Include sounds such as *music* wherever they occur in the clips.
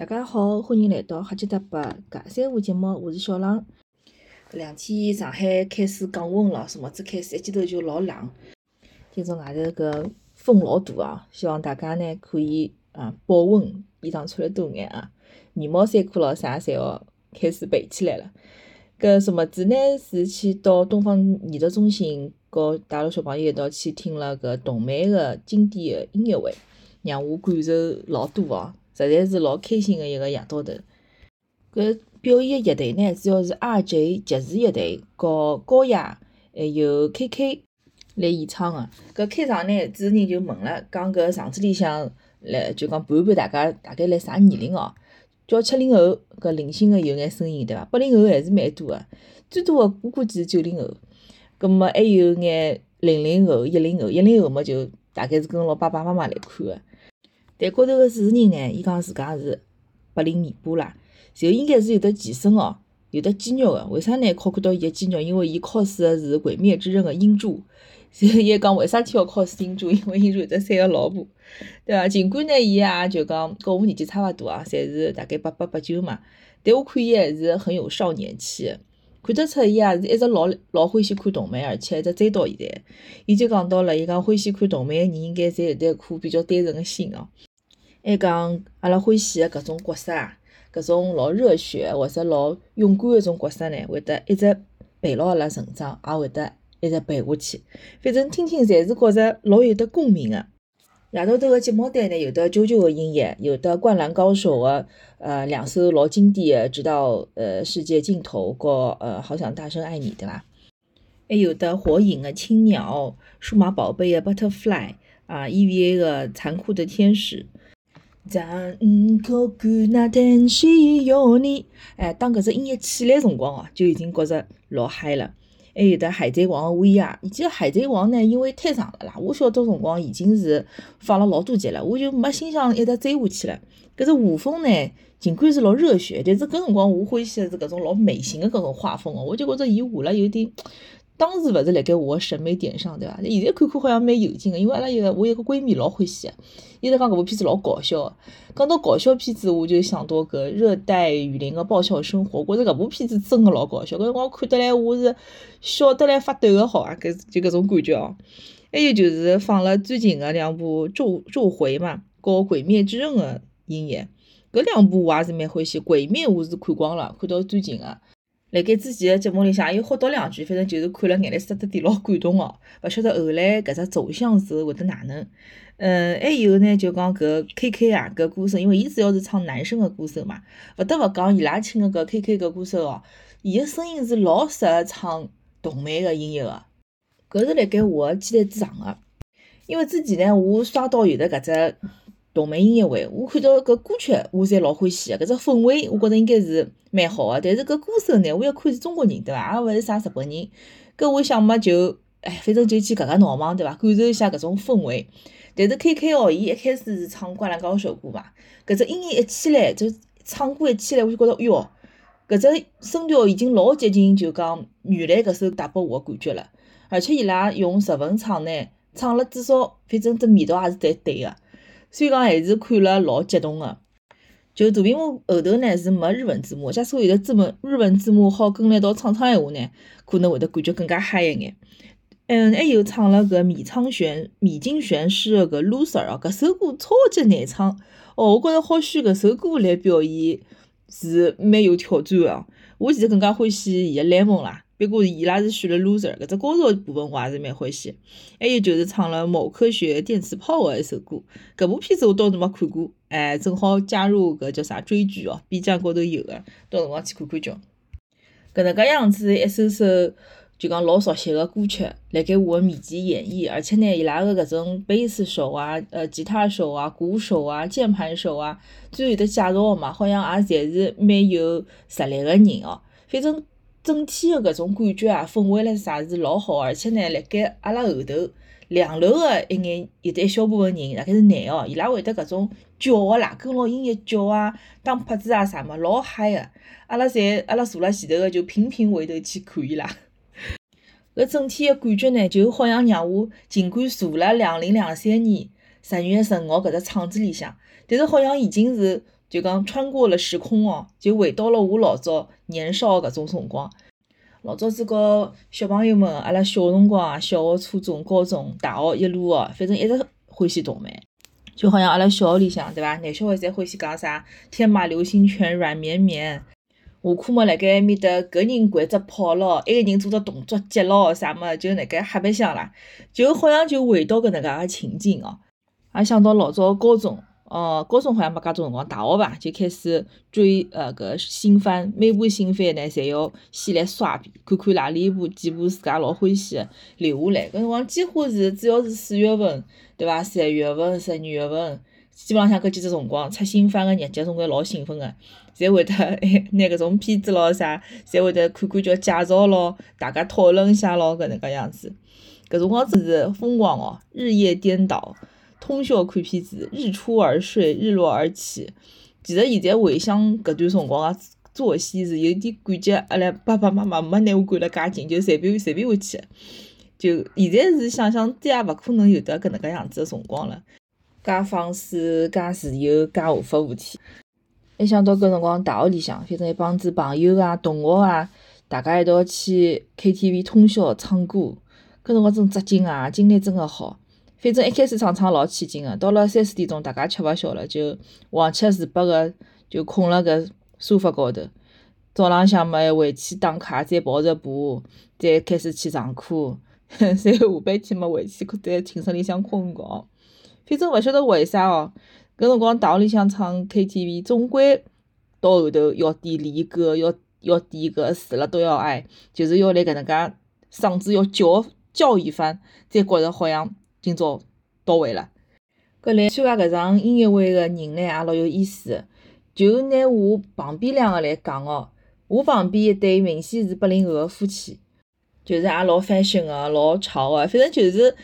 大家好，欢迎来到哈吉达八尬三胡节目，我是小浪。搿两天上海开始降温了，什么子开始一记头就老冷，今朝外头搿风老大啊，希望大家呢可以啊保温，衣裳穿了多眼啊，羽毛衫裤咾啥侪要开始备起来了。搿什么子呢？是去到东方艺术中心，和带了小朋友一道去听了搿动漫个经典个音乐会，让我感受老多哦。实在是老开心个一个夜到头。搿表演个乐队呢，主要是 RJ 爵士乐队和高雅，还有 KK 来演唱个。搿开场呢，主持人就问了，讲搿场子里向来就讲盘盘大家大概辣啥年龄哦？叫七零后，搿零星个有眼声音对伐？八零后还是蛮多个，最多个我估计是九零后。葛末还有眼零零后、一零后，一零后嘛就大概是跟牢爸爸妈妈来看个。但高头个主持人呢，伊讲自家是八零尾巴啦，就应该是有得健身哦，有得肌肉个。为啥呢？考看到伊个肌肉，因为伊考试个是《鬼灭之刃》个音柱。*laughs* 所以伊讲为啥体要考试音柱？因为音柱有得三个老婆，对伐？尽管呢，伊也就讲跟我年纪差勿多啊，侪是大概八八八九嘛。但我看伊还是很有少年气个，看得出伊也是一直老老欢喜看动漫，而且一直追到现在。伊就讲到了，伊讲欢喜看动漫个人，应该侪有得一颗比较单纯个心哦。还讲阿拉欢喜个搿种角色啊，搿种老热血或者老勇敢个种角色呢，会得一直陪牢阿拉成长，也会得一直陪下去。反正听听侪是觉着老有得共鸣个。夜到头个节目单呢，有得啾啾个音乐，有得灌篮高手个呃两首老经典个，直到呃世界尽头和呃好想大声爱你，对伐？还有的火影个青鸟，数码宝贝个 Butterfly 啊，EVA 个残酷的天使。残酷那天使有你，哎，当搿只音乐起来辰光哦，就已经觉着老嗨了。还有得海贼王个 VR，其实海贼王呢，因为太长了啦，我小得辰光已经是放了老多集了，我就没心想一直追下去了。搿只画风呢，尽管是老热血，但是搿辰光我欢喜的是搿种老美型的搿种画风哦，我就觉着伊画了有点。当时勿是辣盖我审美点上，对伐？现在看看好像蛮有劲个，因为阿拉有个我有个闺蜜老欢喜个，伊直讲搿部片子老搞笑。讲到搞笑片子，我就想到搿《热带雨林个爆笑生活》，觉着搿部片子真个老搞笑。搿辰光看得来我是笑得来发抖个，好啊，搿就搿种感觉哦。还有就是放了最近个两部《咒咒回》嘛，和《鬼灭之刃》个音乐，搿两部我也是蛮欢喜。《鬼灭》我是看光了，看到最近个。辣盖之前个节目里向也有好叨两句，反正就是看了眼泪湿得滴，老感动哦。勿晓得后来搿只走向是会得哪能？嗯，还有呢，就讲搿 K K 啊，搿歌手，因为伊主要是唱男生个歌手嘛，勿得勿讲伊拉请个搿 K K 搿歌手哦，伊个声音是老适合唱动漫个音乐个，搿是辣盖我个期待之上个。因为之前呢，我刷到有的搿只。动漫音乐会，我看到搿歌曲，我侪老欢喜个，搿只氛围，我觉着应该是蛮好个。但是搿歌手呢，我要看是中国人，对伐？也勿是啥日本人。搿我想嘛，就，哎，反正就去夹夹闹忙，对伐？感受一下搿种氛围。但是 K K 哦，伊一开始是唱《灌篮高手》歌嘛，搿只音乐一起来，就唱歌一起来，我就觉着，哟，搿只声调已经老接近，就讲原来搿首带拨我个感觉了。而且伊拉用日文唱呢，唱了至少，反正只味道也是对对个。所以讲还是看了老激动个，就大屏幕后头呢是没日文字幕，假使有的字幕日文字幕好跟辣一道唱唱闲话呢，可能会得感觉更加嗨一眼。嗯，还有唱了个米仓玄、米津玄师个《Loser》哦，搿首歌超级难唱哦，我觉着好选搿首歌来表演是蛮有挑战个。我其实更加欢喜伊个《Lemon》啦。不过伊拉是选了 loser，搿只高潮部分我也是蛮欢喜。还有就是唱了某科学电磁炮的一首歌，搿部片子我倒是没看过，哎，正好加入搿叫啥追剧哦，B 站高头有个，到辰光去看看叫。搿能介样子一首首就讲老熟悉的歌曲，辣盖我面前演绎，而且呢，伊拉个搿种贝斯手啊、呃吉他手啊、鼓手啊、键盘手啊，最后有的介绍个嘛，好像也侪是蛮有实力个人哦，反正。整体个搿种感觉啊，氛围唻啥是老好，而且呢，辣盖阿拉后头两楼个一眼有得一小部分人，大概是男哦，伊拉会得搿种叫个啦，跟牢音乐叫啊，打拍子啊啥么，老嗨个。阿拉侪阿拉坐辣前头个就频频回头去看伊拉。*laughs* 搿整体个感觉呢，就好像让我尽管坐辣两零两三年十月十五号搿只场子里向，但是好像已经是就讲穿过了时空哦，就回到了我老早年少搿种辰光。老早子告小朋友们，阿拉小辰光啊，小学、初中、高中、大学一路哦，反正一直欢喜动漫。就好像阿拉小学里向，对伐？男小孩侪欢喜讲啥天马流星拳、软绵绵。下课么，辣盖埃面搭，搿人掼只炮咯，埃个人做只动作接咯，啥么就辣盖黑白相啦，就好像就回到搿能介个情景哦。也想到老早高中。哦，高中好像没介多辰光，大学吧就开始追呃搿新番，每部新番呢，侪要先来刷遍，看看哪里一部几部自家老欢喜的留下来。搿辰光几乎是只要是四月份，对伐？三月份、十二月份，基本浪向搿几只辰光出新番个日节，总归老兴奋个，侪会得拿搿 *laughs* 种片子咯啥，侪会得看看叫介绍咯，大家讨论一下咯，搿能介样子。搿辰光真是疯狂哦，日夜颠倒。通宵看片子，日出而睡，日落而起。其实现在回想搿段辰光个作息，是有点感觉阿拉爸爸妈妈没拿我管了介紧，就随便随便回去。就现在是想想，再也勿可能有得搿能介样子个辰光了。介放肆，介自由，介无法无天。一想到搿辰光大学里向，反正一帮子朋友啊、同学啊，大家一道去 KTV 通宵唱歌，搿辰光真扎劲啊，精力真个好。反正一开始唱唱老起劲个，到了三四点钟，大家吃勿消了，就横七竖八个就困辣搿沙发高头。早浪向嘛还回去打卡，再跑着步，再开始去上课。*laughs* 再下半天嘛回去在寝室里向困觉。反正勿晓得为啥哦，搿辰光大学里向唱 KTV，总归到后头要点离歌，要要点搿死了都要爱，就是要来搿能介嗓子要叫叫一番，再觉着好像。今朝到位了，搿来参加搿场音乐会个人呢，也老有意思。就拿我旁边两个来讲哦，我旁边一对明显是八零后个夫妻，就是也老 fashion 个，老潮个，反正就是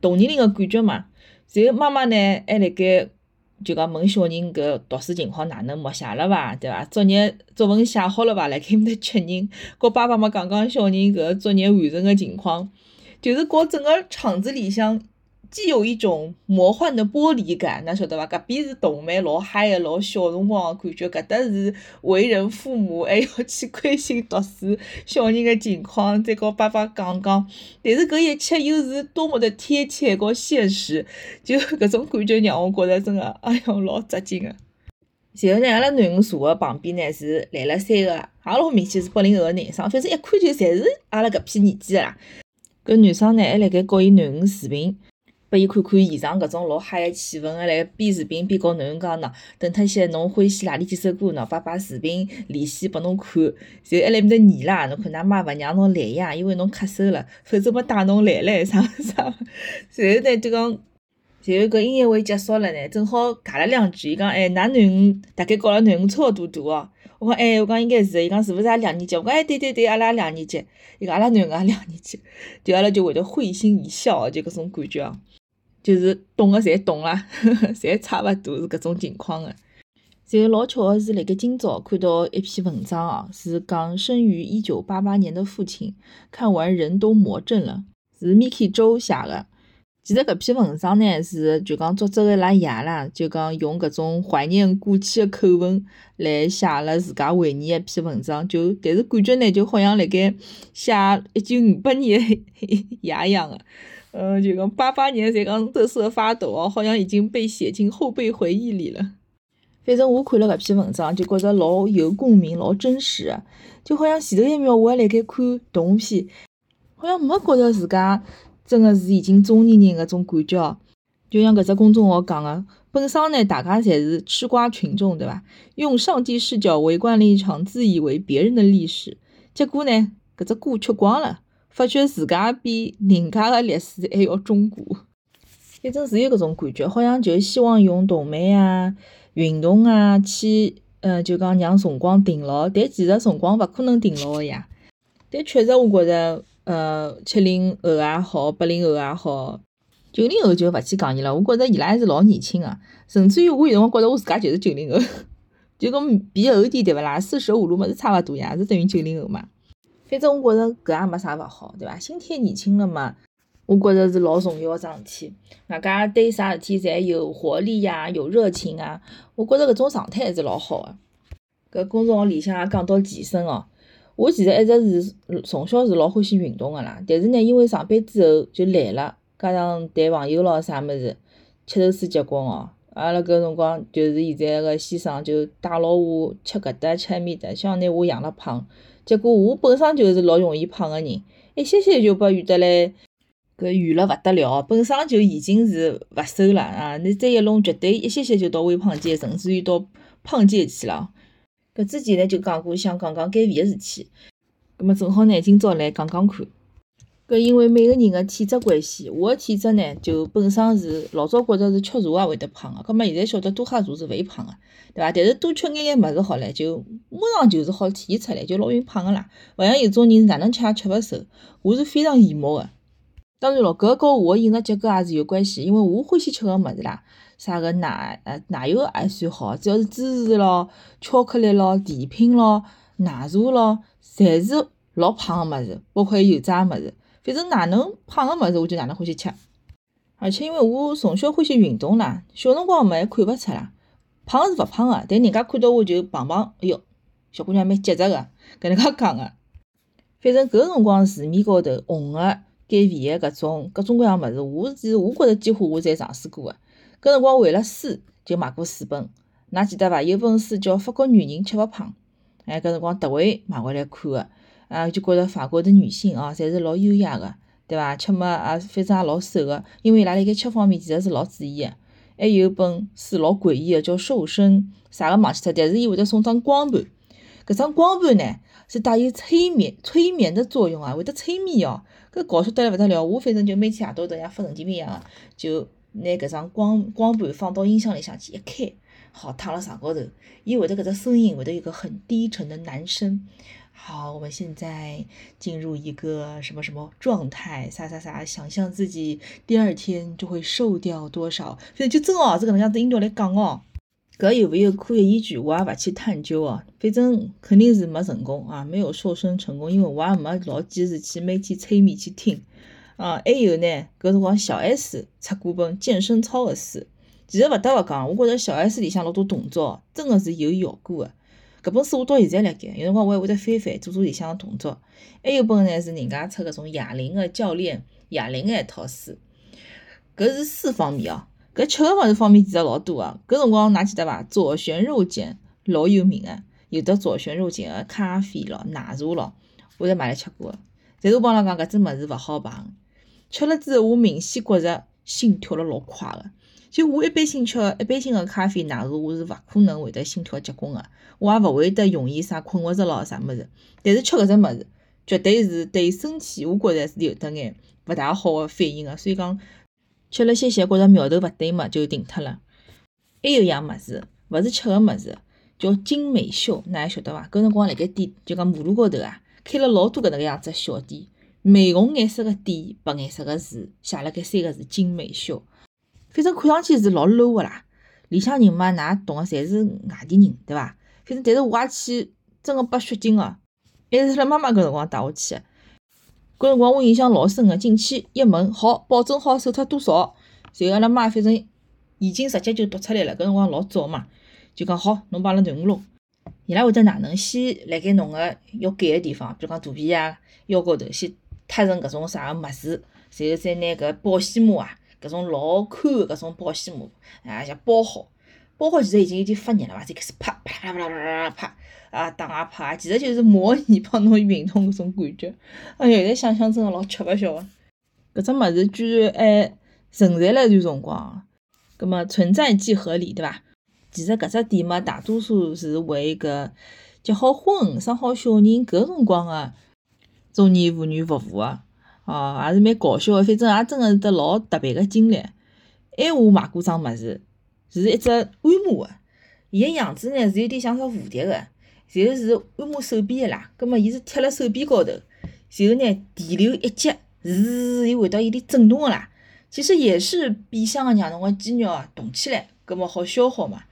同年龄个感觉嘛。然后妈妈呢还辣盖就讲问小人搿读书情况哪能，默写了伐？对伐？作业作文写好了伐？辣盖面搭确认，告爸爸嘛讲讲小人搿作业完成个情况，就是告整个场子里向。既有一种魔幻的玻璃感，㑚晓得伐？搿边是动漫，老嗨个，老小辰光个感觉；搿搭是为人父母，还要去关心读书小人个情况，再告爸爸讲讲。但是搿一切又是多么的贴切和现实，就搿种感觉让我觉着真个，哎哟，老扎劲个。然后呢，阿拉囡恩坐个旁边呢是来了三个，也老明显是八零后个男生，反正一看就侪是阿拉搿批年纪个啦。搿男生呢还辣盖告伊囡恩视频。拨伊看看现场搿种老嗨个气氛个，来边视频边告囡恩讲喏，等脱些侬欢喜哪里几首歌喏，爸爸视频连线拨侬看，然后还辣面搭念啦，侬看㑚妈勿让侬来呀，因为侬咳嗽了，否则没带侬来唻，*laughs* 啥啥。然后呢就讲，然后搿音乐会结束了呢，正好尬了两句，伊讲哎，㑚囡恩大概告了囡恩差勿多大哦。我讲哎，我讲应该是，伊讲是勿是也两年级？我讲哎，对对对，阿拉两年级。伊讲阿拉囡恩也两年级，就阿拉就会得会心一笑，就搿种感觉哦。就是懂个侪懂啦，*laughs* 侪差勿多是搿种情况个。然后老巧个是，辣盖今朝看到一篇文章哦，是讲生于一九八八年的父亲看完人都魔怔了，是 Miki 周写个。其实搿篇文章呢，是就讲作者个拉爷啦，就讲用搿种怀念过去个口吻来写了自家回忆一篇文章，就但是感觉呢，就好像辣盖写一九五八年爷 *laughs* 一样个。嗯，就讲八八年才刚瑟瑟发抖哦，好像已经被写进后辈回忆里了。反正我看了搿篇文章，就觉着老有共鸣，老真实。就好像前头一秒我还辣盖看动画片，好像没觉着自家真的是已经中年人搿种感觉哦。就像搿只公众号讲的，本身呢大家侪是吃瓜群众，对伐？用上帝视角围观了一场自以为别人的历史，结果呢，搿只瓜吃光了。发觉自家比人家个历史还要中国，反正是有搿种感觉，好像就希望用动漫啊、运动啊去，呃，就讲让辰光停牢，但其实辰光勿可能停牢个呀。但确实，我觉着，呃，七零后也好，八零后也好，九零后就勿去讲伊了。我觉着伊拉还是老年轻个，甚至于我有辰光觉着我自家就是九零后，*laughs* 就跟比后点对勿啦？四舍五入嘛是差勿多呀，是等于九零后嘛。反正我觉着搿也没啥勿好，对伐？心态年轻了嘛，我觉着是老重要个桩事体。外加对啥事体侪有活力呀，有热情啊。我觉着搿种状态还是老好个。搿公众号里向也讲到健身哦，我其实一直是从小是老欢喜运动个啦。但是呢，因为上班之后就懒了，加上谈朋友咯啥物事，吃头水结棍哦。阿拉搿辰光就是现在个先生就带牢我吃搿搭吃埃面搭，想拿我养了胖。结果我本身就是老容易胖个人，一歇歇就被圆得来，搿圆了勿得了，本身就已经是勿瘦了啊！你再一弄，绝对一歇歇就到微胖界，甚至于到胖界去了。搿之前呢就讲过想讲讲减肥个事体，葛末正好呢今朝来讲讲看。搿因为每个人个体质关系，我个体质呢就本身是老早觉着是吃茶也会得胖个，葛末现在晓得多喝茶是勿会胖个，对伐？但是多吃眼眼物事好唻，就马上就是好体现出来，就老容易胖个啦。勿像有种人是哪能吃也吃勿瘦，我是非常羡慕个。当然咯，搿跟我个饮食结构也是有关系，因为我欢喜吃个物事啦，啥个奶呃奶油也算好，只要是芝士咯、巧克力咯、甜品咯、奶茶咯，侪是老胖个物事，包括油炸物事。反正哪能胖个物事，我就哪能欢喜吃。而且因为我从小欢喜运动啦，小辰光嘛还看勿出啦，胖是勿胖个，但人家看到我就胖胖，哎哟，小姑娘蛮结实个，搿能介讲个。反正搿辰光市面高头红个减肥个搿种各种各样物事，我是我觉着几乎我侪尝试过个。搿辰光为了书就买过书本，㑚记得伐？有本书叫《法国女人吃勿胖》，哎，搿辰光特为买回来看个。啊，就觉着法国的女性啊，侪是老优雅个，对伐？吃么啊，反正也老瘦个，因为伊拉辣盖吃方面其实是老注意个。还有本书老诡异个，叫《瘦身》，啥个忘记脱，但是伊会得送张光盘，搿张光盘呢是带有催眠、催眠的作用啊，会得催眠哦，搿搞笑得来勿得了。我反正就每天夜到头像发神经病一样个，就拿搿张光光盘放到音响里向去一开，好躺辣床高头，伊会得搿只声音会得有个很低沉的男声。好，我们现在进入一个什么什么状态？啥啥啥？想象自己第二天就会瘦掉多少？反正就真哦，是搿能样子音调来讲哦。搿有没有科学依据？我也勿去探究哦。反正肯定是没成功啊，没有瘦身成功，因为我也没老坚持去每天催眠去听啊。还有呢，搿辰光小 S 出过本健身操个书，其实勿得勿讲，我觉着小 S 里向老多动作真个是有效果个。搿本书我到现在辣盖，有辰光我还会得翻翻，做做里向个动作。还有本呢是人家出搿种哑铃个教练哑铃个一套书，搿是书方面哦。搿吃个物事方面其实老多个。搿辰光㑚记得伐？左旋肉碱老有名个，有得左旋肉碱个咖啡咯、奶茶咯，我侪买来吃过个。但是我帮㑚讲搿只物事勿好碰，吃了之后我明显觉着心跳了老快个。就我一般性吃一般性个咖啡、奶茶，我是勿可能会得心跳结棍个，我也勿会得容易啥困勿着咯啥物事。但是吃搿只物事，绝对是对身体，我觉着是有得眼勿大好个反应个。所以讲吃了歇歇，觉着苗头勿对嘛，就停脱了。还有一样物事，勿是吃个物事，叫精美秀，㑚还晓得伐？搿辰光辣盖店，就讲马路高头啊，开了老多搿能个样子小店，玫红颜色个店，白颜色个字，写了盖三个字“精美秀”。反正看上去是老 low 个啦，里向人嘛，㑚懂个，侪是外地人，对伐？反正但是我也去，真个拨血劲个，还是辣妈妈搿辰光带我去个。搿辰光我印象老深个，进去一问，好，保证好瘦脱多少？随后阿拉妈反正眼睛直接就读出来了。搿辰光老早嘛，就讲好，侬帮阿拉顺路。伊拉会得哪能先辣盖侬个要改个地方，比如讲肚皮啊、腰高头，先贴成搿种啥个物事，随后再拿搿保鲜膜啊。搿种老宽个搿种保鲜膜，啊，像包好，包好其实已经有点发热了伐？就开始啪啪啪啪啪啪啪啊打啊啪，其实就是模拟 *laughs* 帮侬运动搿种感觉。哎呀，现在想想真个老吃勿消个。搿只物事居然还存在了一段辰光，葛末存在即合理，对伐？其实搿只店嘛，大多数是为搿结好婚、生好小人搿辰光个中年妇女服务个。哦，也是蛮搞笑个，反正也真个是得老特别个经历。还我买过桩物事，是一只按摩个，伊个样子呢是有点像只蝴蝶个，然后是按摩手臂个啦。葛末伊是贴辣手臂高头，然后呢电流一接，是又会得有点震动个啦。其实也是变相个让侬个肌肉啊动起来，葛末好消耗嘛。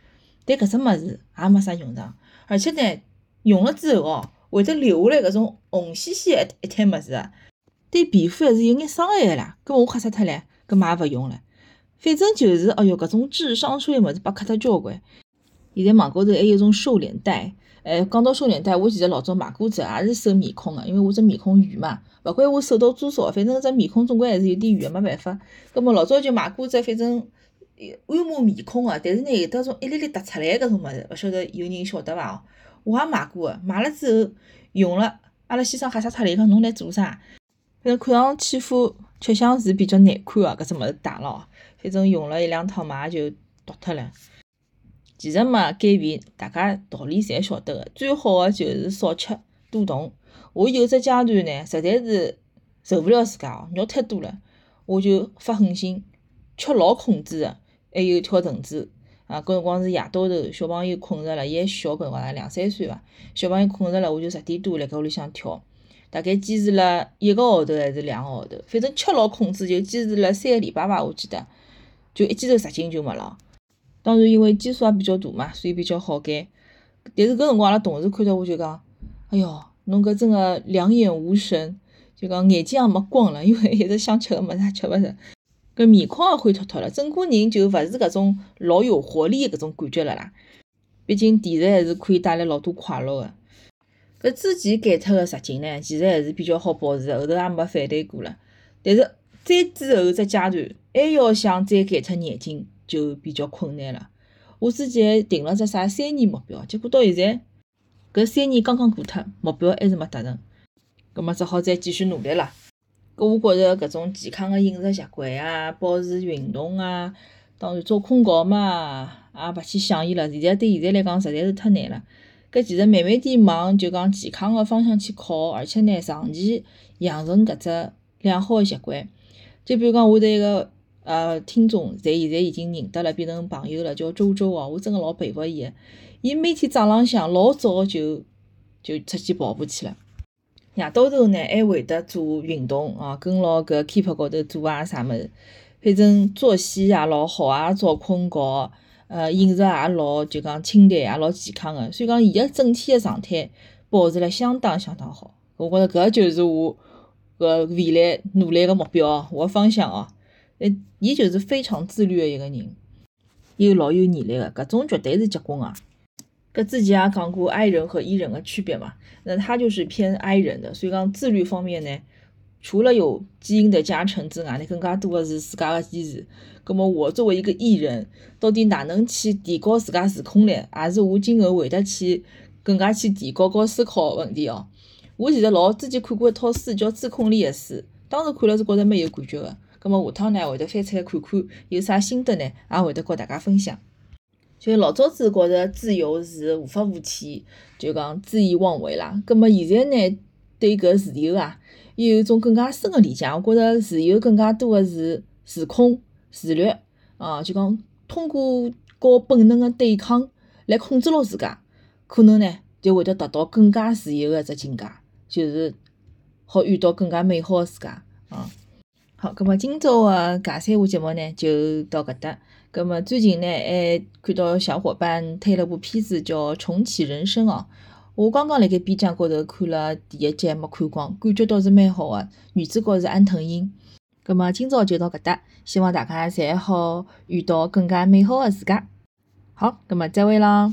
但搿只物事也没啥用场，而且呢用了之后哦，会得留下来搿种红兮兮个一摊物事啊。对皮肤还是有眼伤害个啦。搿么我吓死脱唻，搿么也勿用了。反正就是，哎哟，搿种智商税物事被磕脱交关。现在网高头还有种瘦脸带，哎，讲到瘦脸带，我其实老早买过只，也是瘦面孔个，因为我只面孔圆嘛，勿管我瘦到多少，反正只面孔总归还是有点圆，没办法。搿么老早就买过只，反正按摩面孔个，但是呢有得种一粒粒凸出来搿种物事，勿晓得有人晓得伐？哦我也买过个，买了之后用了，阿拉先生吓死脱了，伊讲侬来做啥？反正看上去副吃相是比较难看个，搿只物事打了，反正用了一两趟嘛，也就脱脱了。其实嘛，减肥大家道理侪晓得个，最好个就是少吃多动。我有只阶段呢，实在是受勿了自家哦，肉太多了，我就发狠心吃老控制个，还有跳绳子啊。搿辰光是夜到头，小朋友困着了，伊还小，搿辰光两三岁伐，小朋友困着了，我就十点多辣盖屋里向跳，大概坚持了一个号头还是两个号头，反正吃老控制，就坚持了三个礼拜吧，我记得，就一记头十斤就没了。当然，因为基数也比较大嘛，所以比较好减。但是搿辰光，阿拉同事看到我就讲：“哎哟，侬搿真个两眼无神，就讲眼睛也没光了，因为一直想吃个物事也吃勿着，搿面孔也灰脱脱了，整个人就勿是搿种老有活力搿种感觉了啦。毕竟甜食还是可以带来老多快乐个。搿之前减脱个十斤呢，其实还是比较好保持，后头也没反弹过了。但是再之后只阶段，还要想再减脱廿斤。就比较困难了。我之前定了只啥三年目标，结果到现在搿三年刚刚过脱，目标还是没达成。葛末只好再继续努力了。搿我觉着搿种健康个饮食习惯啊，保持运动啊，当然做困觉嘛，也勿去想伊了。现在对现在来讲实在是太难了。搿其实慢慢点往就讲健康个方向去靠，而且呢，长期养成搿只良好个习惯。就比如讲，我对一个。呃，听众侪现在已经认得了，变成朋友了，叫周周哦，我真个老佩服伊。伊每天早浪向老早就就出去跑步去了，夜到头呢还会得做运动啊，跟牢搿 Keep 高头做啊啥物事，反正作息也老好啊，早困觉，呃，饮食也老就讲清淡，也老健康个，所以讲伊个整体个状态保持了相当相当好。我觉着搿就是我搿未来努力个目标，我个方向哦。诶，伊就是非常自律的一个人，又老有毅力的，搿种绝对是结棍啊！搿之前也讲过 I 人和 E 人的区别嘛，那他就是偏 I 人的，所以讲自律方面呢，除了有基因的加成之外，呢，更加多的是自家的坚持。葛么我作为一个艺人，到底哪能去提高自家自控力，也是我今后会得去更加去提高高思考的问题哦。我其实老之前看过一套书，叫《自控力》的书，当时看了是觉着蛮有感觉的。咁么下趟呢，会得翻出来看看有啥心得呢，也会得和大家分享。就老早子觉着自由是无法无天，就讲恣意妄为啦。咁么现在呢，对搿自由啊，有一种更加深的理解。我觉着自由更加多的是自控、自律啊，就讲通过和本能的对抗来控制牢自家，可能呢就会得达到更加自由的只境界，就是好遇到更加美好的自家啊。好，咁么今朝个尬三胡节目呢就到搿搭。咁么最近呢还看到小伙伴推了部片子叫《重启人生》哦。我刚刚辣盖边疆高头看了第一集，没看光，感觉倒是蛮好的。女主角是安藤樱。葛么今朝就到搿搭，希望大家侪好遇到更加美好的自家。好，葛么再会啦。